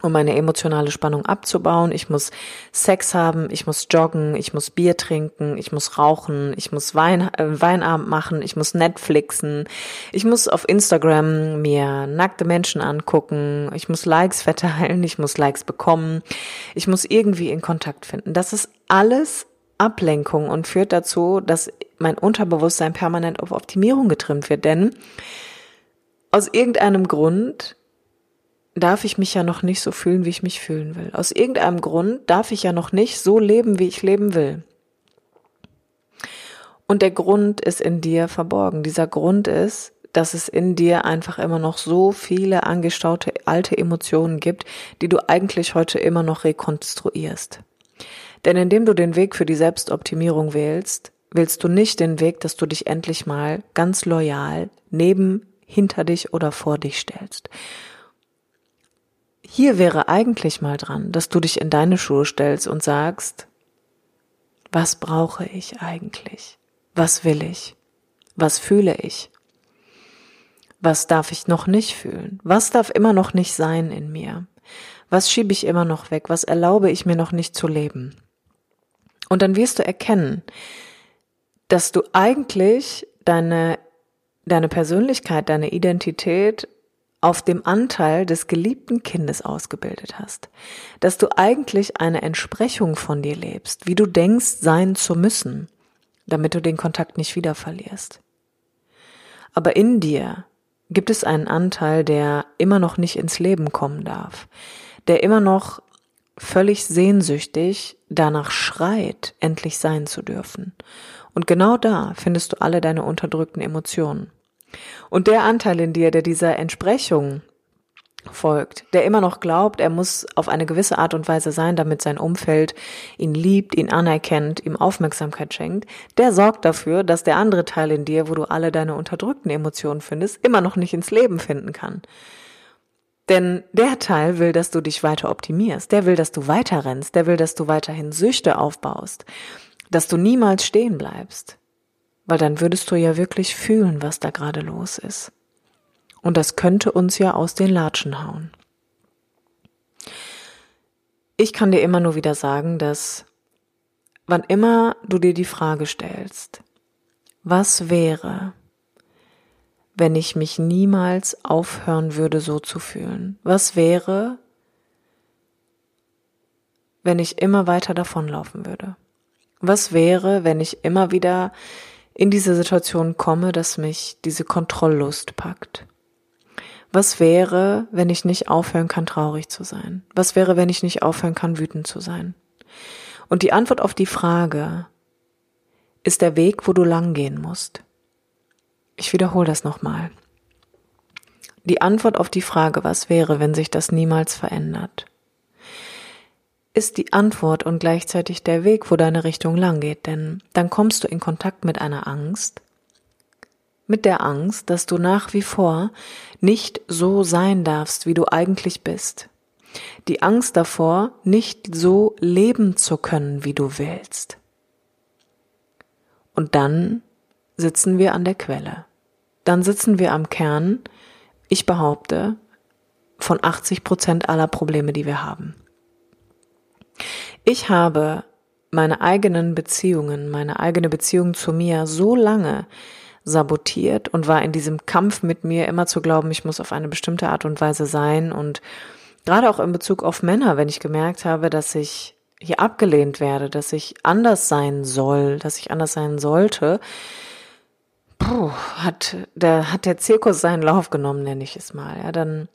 um meine emotionale Spannung abzubauen. Ich muss Sex haben, ich muss joggen, ich muss Bier trinken, ich muss rauchen, ich muss Wein, äh, Weinabend machen, ich muss Netflixen, ich muss auf Instagram mir nackte Menschen angucken, ich muss Likes verteilen, ich muss Likes bekommen, ich muss irgendwie in Kontakt finden. Das ist alles Ablenkung und führt dazu, dass mein Unterbewusstsein permanent auf Optimierung getrimmt wird, denn aus irgendeinem Grund darf ich mich ja noch nicht so fühlen, wie ich mich fühlen will. Aus irgendeinem Grund darf ich ja noch nicht so leben, wie ich leben will. Und der Grund ist in dir verborgen. Dieser Grund ist, dass es in dir einfach immer noch so viele angestaute alte Emotionen gibt, die du eigentlich heute immer noch rekonstruierst. Denn indem du den Weg für die Selbstoptimierung wählst, willst du nicht den Weg, dass du dich endlich mal ganz loyal neben, hinter dich oder vor dich stellst hier wäre eigentlich mal dran, dass du dich in deine Schuhe stellst und sagst, was brauche ich eigentlich? Was will ich? Was fühle ich? Was darf ich noch nicht fühlen? Was darf immer noch nicht sein in mir? Was schiebe ich immer noch weg? Was erlaube ich mir noch nicht zu leben? Und dann wirst du erkennen, dass du eigentlich deine, deine Persönlichkeit, deine Identität auf dem Anteil des geliebten Kindes ausgebildet hast, dass du eigentlich eine Entsprechung von dir lebst, wie du denkst sein zu müssen, damit du den Kontakt nicht wieder verlierst. Aber in dir gibt es einen Anteil, der immer noch nicht ins Leben kommen darf, der immer noch völlig sehnsüchtig danach schreit, endlich sein zu dürfen. Und genau da findest du alle deine unterdrückten Emotionen. Und der Anteil in dir, der dieser Entsprechung folgt, der immer noch glaubt, er muss auf eine gewisse Art und Weise sein, damit sein Umfeld ihn liebt, ihn anerkennt, ihm Aufmerksamkeit schenkt, der sorgt dafür, dass der andere Teil in dir, wo du alle deine unterdrückten Emotionen findest, immer noch nicht ins Leben finden kann. Denn der Teil will, dass du dich weiter optimierst, der will, dass du weiter rennst, der will, dass du weiterhin Süchte aufbaust, dass du niemals stehen bleibst weil dann würdest du ja wirklich fühlen, was da gerade los ist. Und das könnte uns ja aus den Latschen hauen. Ich kann dir immer nur wieder sagen, dass wann immer du dir die Frage stellst, was wäre, wenn ich mich niemals aufhören würde, so zu fühlen? Was wäre, wenn ich immer weiter davonlaufen würde? Was wäre, wenn ich immer wieder in diese Situation komme, dass mich diese Kontrolllust packt? Was wäre, wenn ich nicht aufhören kann, traurig zu sein? Was wäre, wenn ich nicht aufhören kann, wütend zu sein? Und die Antwort auf die Frage ist der Weg, wo du langgehen musst. Ich wiederhole das nochmal. Die Antwort auf die Frage, was wäre, wenn sich das niemals verändert, ist die Antwort und gleichzeitig der Weg, wo deine Richtung lang geht, denn dann kommst du in Kontakt mit einer Angst, mit der Angst, dass du nach wie vor nicht so sein darfst, wie du eigentlich bist. Die Angst davor, nicht so leben zu können, wie du willst. Und dann sitzen wir an der Quelle. Dann sitzen wir am Kern, ich behaupte, von 80 Prozent aller Probleme, die wir haben. Ich habe meine eigenen Beziehungen, meine eigene Beziehung zu mir so lange sabotiert und war in diesem Kampf mit mir immer zu glauben, ich muss auf eine bestimmte Art und Weise sein und gerade auch in Bezug auf Männer, wenn ich gemerkt habe, dass ich hier abgelehnt werde, dass ich anders sein soll, dass ich anders sein sollte, puh, hat der hat der Zirkus seinen Lauf genommen, nenne ich es mal. Ja, dann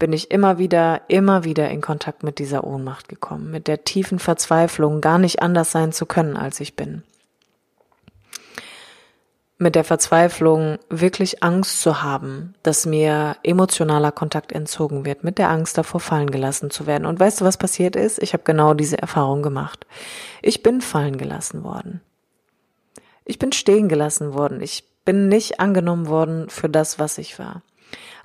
bin ich immer wieder, immer wieder in Kontakt mit dieser Ohnmacht gekommen, mit der tiefen Verzweiflung, gar nicht anders sein zu können, als ich bin. Mit der Verzweiflung, wirklich Angst zu haben, dass mir emotionaler Kontakt entzogen wird, mit der Angst davor fallen gelassen zu werden. Und weißt du, was passiert ist? Ich habe genau diese Erfahrung gemacht. Ich bin fallen gelassen worden. Ich bin stehen gelassen worden. Ich bin nicht angenommen worden für das, was ich war.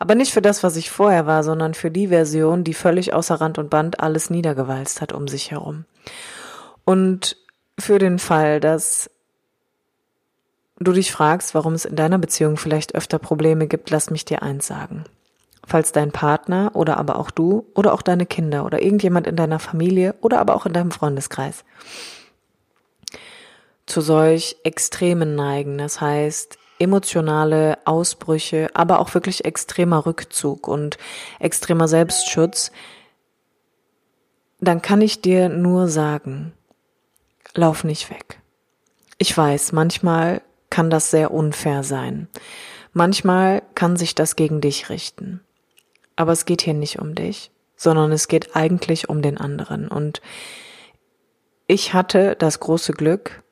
Aber nicht für das, was ich vorher war, sondern für die Version, die völlig außer Rand und Band alles niedergewalzt hat um sich herum. Und für den Fall, dass du dich fragst, warum es in deiner Beziehung vielleicht öfter Probleme gibt, lass mich dir eins sagen. Falls dein Partner oder aber auch du oder auch deine Kinder oder irgendjemand in deiner Familie oder aber auch in deinem Freundeskreis zu solch Extremen neigen, das heißt emotionale Ausbrüche, aber auch wirklich extremer Rückzug und extremer Selbstschutz, dann kann ich dir nur sagen, lauf nicht weg. Ich weiß, manchmal kann das sehr unfair sein. Manchmal kann sich das gegen dich richten. Aber es geht hier nicht um dich, sondern es geht eigentlich um den anderen. Und ich hatte das große Glück,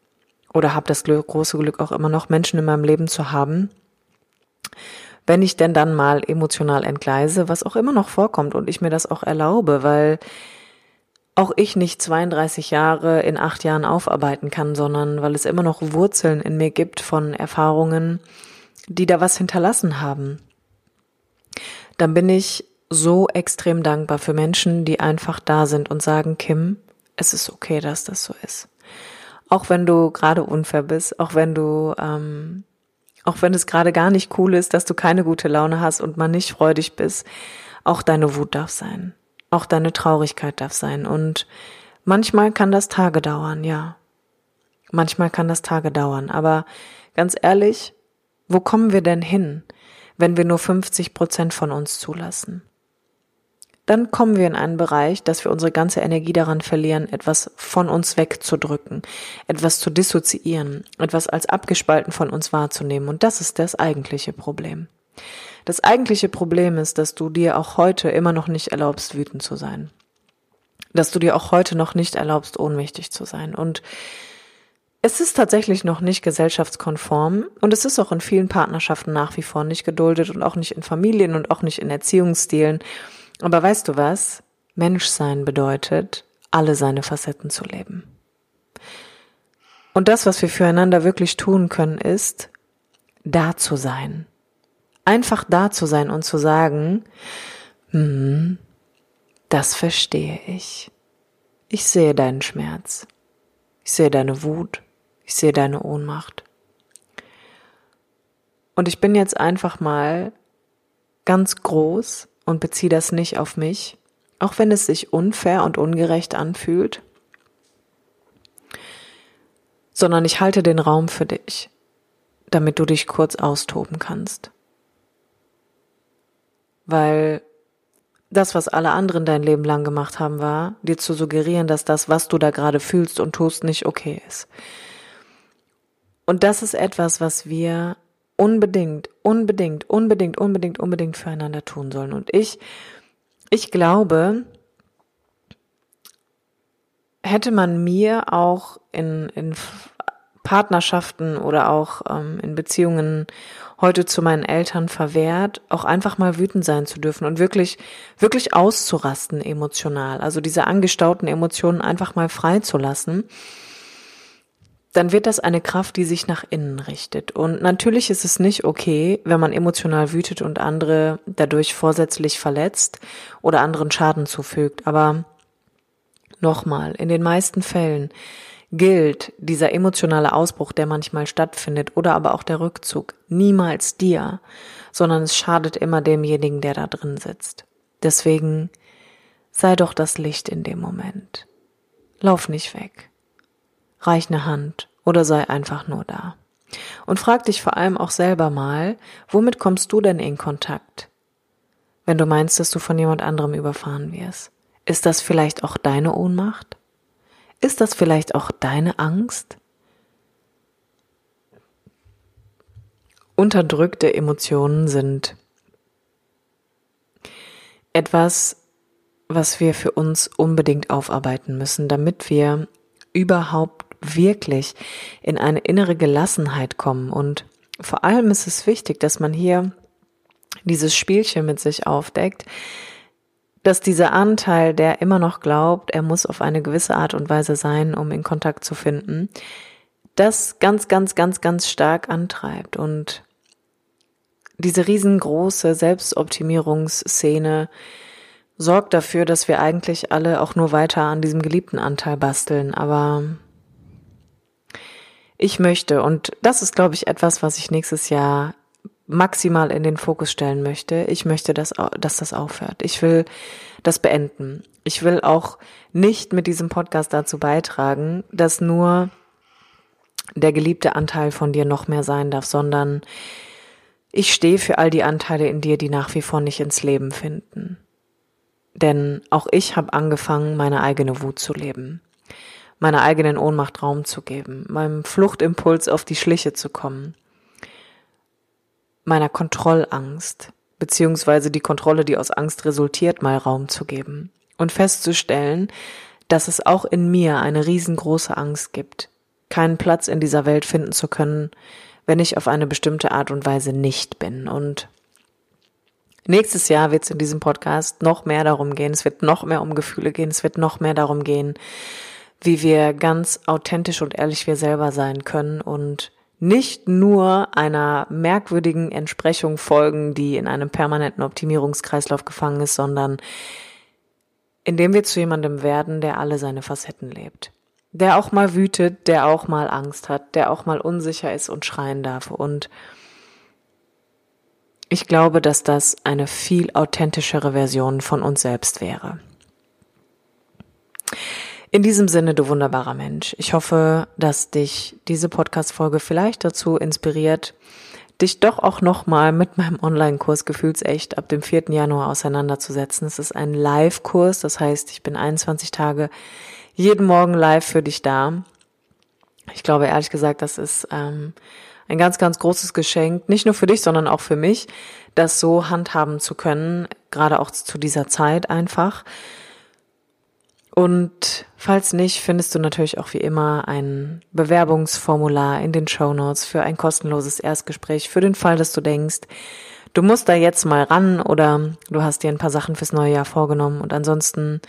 oder habe das große Glück auch immer noch, Menschen in meinem Leben zu haben, wenn ich denn dann mal emotional entgleise, was auch immer noch vorkommt und ich mir das auch erlaube, weil auch ich nicht 32 Jahre in acht Jahren aufarbeiten kann, sondern weil es immer noch Wurzeln in mir gibt von Erfahrungen, die da was hinterlassen haben. Dann bin ich so extrem dankbar für Menschen, die einfach da sind und sagen, Kim, es ist okay, dass das so ist. Auch wenn du gerade unfair bist, auch wenn du, ähm, auch wenn es gerade gar nicht cool ist, dass du keine gute Laune hast und man nicht freudig bist, auch deine Wut darf sein. Auch deine Traurigkeit darf sein. Und manchmal kann das Tage dauern, ja. Manchmal kann das Tage dauern. Aber ganz ehrlich, wo kommen wir denn hin, wenn wir nur 50 Prozent von uns zulassen? Dann kommen wir in einen Bereich, dass wir unsere ganze Energie daran verlieren, etwas von uns wegzudrücken, etwas zu dissoziieren, etwas als abgespalten von uns wahrzunehmen. Und das ist das eigentliche Problem. Das eigentliche Problem ist, dass du dir auch heute immer noch nicht erlaubst, wütend zu sein. Dass du dir auch heute noch nicht erlaubst, ohnmächtig zu sein. Und es ist tatsächlich noch nicht gesellschaftskonform und es ist auch in vielen Partnerschaften nach wie vor nicht geduldet und auch nicht in Familien und auch nicht in Erziehungsstilen. Aber weißt du was? Menschsein bedeutet, alle seine Facetten zu leben. Und das, was wir füreinander wirklich tun können, ist, da zu sein. Einfach da zu sein und zu sagen, hm, das verstehe ich. Ich sehe deinen Schmerz. Ich sehe deine Wut. Ich sehe deine Ohnmacht. Und ich bin jetzt einfach mal ganz groß und beziehe das nicht auf mich, auch wenn es sich unfair und ungerecht anfühlt, sondern ich halte den Raum für dich, damit du dich kurz austoben kannst. Weil das, was alle anderen dein Leben lang gemacht haben, war, dir zu suggerieren, dass das, was du da gerade fühlst und tust, nicht okay ist. Und das ist etwas, was wir unbedingt, unbedingt, unbedingt, unbedingt, unbedingt füreinander tun sollen. Und ich, ich glaube, hätte man mir auch in, in Partnerschaften oder auch ähm, in Beziehungen heute zu meinen Eltern verwehrt, auch einfach mal wütend sein zu dürfen und wirklich, wirklich auszurasten emotional. Also diese angestauten Emotionen einfach mal freizulassen dann wird das eine Kraft, die sich nach innen richtet. Und natürlich ist es nicht okay, wenn man emotional wütet und andere dadurch vorsätzlich verletzt oder anderen Schaden zufügt. Aber nochmal, in den meisten Fällen gilt dieser emotionale Ausbruch, der manchmal stattfindet, oder aber auch der Rückzug, niemals dir, sondern es schadet immer demjenigen, der da drin sitzt. Deswegen sei doch das Licht in dem Moment. Lauf nicht weg reich eine Hand oder sei einfach nur da. Und frag dich vor allem auch selber mal, womit kommst du denn in Kontakt? Wenn du meinst, dass du von jemand anderem überfahren wirst. Ist das vielleicht auch deine Ohnmacht? Ist das vielleicht auch deine Angst? Unterdrückte Emotionen sind etwas, was wir für uns unbedingt aufarbeiten müssen, damit wir überhaupt wirklich in eine innere Gelassenheit kommen. Und vor allem ist es wichtig, dass man hier dieses Spielchen mit sich aufdeckt, dass dieser Anteil, der immer noch glaubt, er muss auf eine gewisse Art und Weise sein, um in Kontakt zu finden, das ganz, ganz, ganz, ganz stark antreibt und diese riesengroße Selbstoptimierungsszene sorgt dafür, dass wir eigentlich alle auch nur weiter an diesem geliebten Anteil basteln, aber ich möchte, und das ist, glaube ich, etwas, was ich nächstes Jahr maximal in den Fokus stellen möchte. Ich möchte, dass, dass das aufhört. Ich will das beenden. Ich will auch nicht mit diesem Podcast dazu beitragen, dass nur der geliebte Anteil von dir noch mehr sein darf, sondern ich stehe für all die Anteile in dir, die nach wie vor nicht ins Leben finden. Denn auch ich habe angefangen, meine eigene Wut zu leben meiner eigenen Ohnmacht Raum zu geben, meinem Fluchtimpuls auf die Schliche zu kommen, meiner Kontrollangst, beziehungsweise die Kontrolle, die aus Angst resultiert, mal Raum zu geben und festzustellen, dass es auch in mir eine riesengroße Angst gibt, keinen Platz in dieser Welt finden zu können, wenn ich auf eine bestimmte Art und Weise nicht bin. Und nächstes Jahr wird es in diesem Podcast noch mehr darum gehen, es wird noch mehr um Gefühle gehen, es wird noch mehr darum gehen, wie wir ganz authentisch und ehrlich wir selber sein können und nicht nur einer merkwürdigen Entsprechung folgen, die in einem permanenten Optimierungskreislauf gefangen ist, sondern indem wir zu jemandem werden, der alle seine Facetten lebt. Der auch mal wütet, der auch mal Angst hat, der auch mal unsicher ist und schreien darf. Und ich glaube, dass das eine viel authentischere Version von uns selbst wäre. In diesem Sinne, du wunderbarer Mensch. Ich hoffe, dass dich diese Podcast-Folge vielleicht dazu inspiriert, dich doch auch nochmal mit meinem Online-Kurs Gefühlsecht ab dem 4. Januar auseinanderzusetzen. Es ist ein Live-Kurs, das heißt, ich bin 21 Tage jeden Morgen live für dich da. Ich glaube ehrlich gesagt, das ist ähm, ein ganz, ganz großes Geschenk, nicht nur für dich, sondern auch für mich, das so handhaben zu können, gerade auch zu dieser Zeit einfach. Und falls nicht, findest du natürlich auch wie immer ein Bewerbungsformular in den Show Notes für ein kostenloses Erstgespräch für den Fall, dass du denkst, du musst da jetzt mal ran oder du hast dir ein paar Sachen fürs neue Jahr vorgenommen. Und ansonsten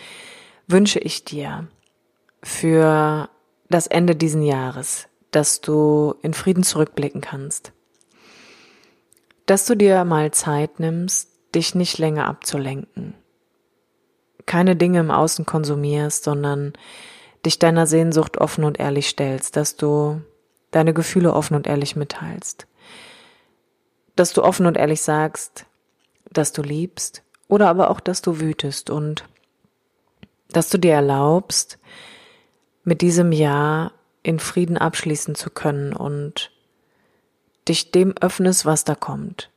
wünsche ich dir für das Ende diesen Jahres, dass du in Frieden zurückblicken kannst. Dass du dir mal Zeit nimmst, dich nicht länger abzulenken keine Dinge im Außen konsumierst, sondern dich deiner Sehnsucht offen und ehrlich stellst, dass du deine Gefühle offen und ehrlich mitteilst, dass du offen und ehrlich sagst, dass du liebst oder aber auch, dass du wütest und dass du dir erlaubst, mit diesem Jahr in Frieden abschließen zu können und dich dem öffnest, was da kommt.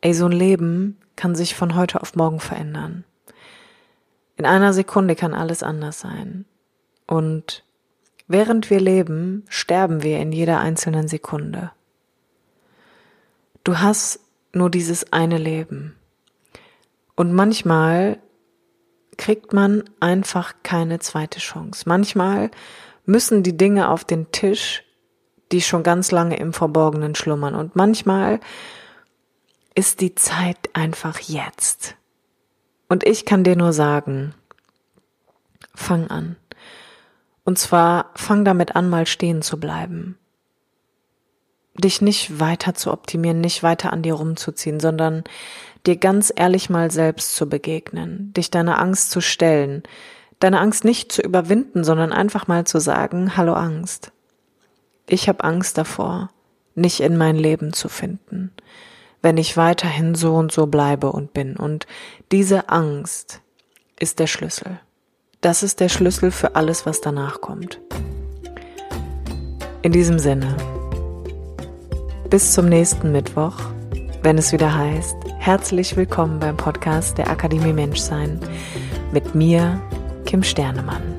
Ey, so ein Leben kann sich von heute auf morgen verändern. In einer Sekunde kann alles anders sein. Und während wir leben, sterben wir in jeder einzelnen Sekunde. Du hast nur dieses eine Leben. Und manchmal kriegt man einfach keine zweite Chance. Manchmal müssen die Dinge auf den Tisch, die schon ganz lange im Verborgenen schlummern. Und manchmal ist die Zeit einfach jetzt. Und ich kann dir nur sagen, fang an. Und zwar fang damit an, mal stehen zu bleiben. Dich nicht weiter zu optimieren, nicht weiter an dir rumzuziehen, sondern dir ganz ehrlich mal selbst zu begegnen, dich deiner Angst zu stellen, deine Angst nicht zu überwinden, sondern einfach mal zu sagen, hallo Angst. Ich habe Angst davor, nicht in mein Leben zu finden wenn ich weiterhin so und so bleibe und bin. Und diese Angst ist der Schlüssel. Das ist der Schlüssel für alles, was danach kommt. In diesem Sinne, bis zum nächsten Mittwoch, wenn es wieder heißt, herzlich willkommen beim Podcast der Akademie Menschsein mit mir, Kim Sternemann.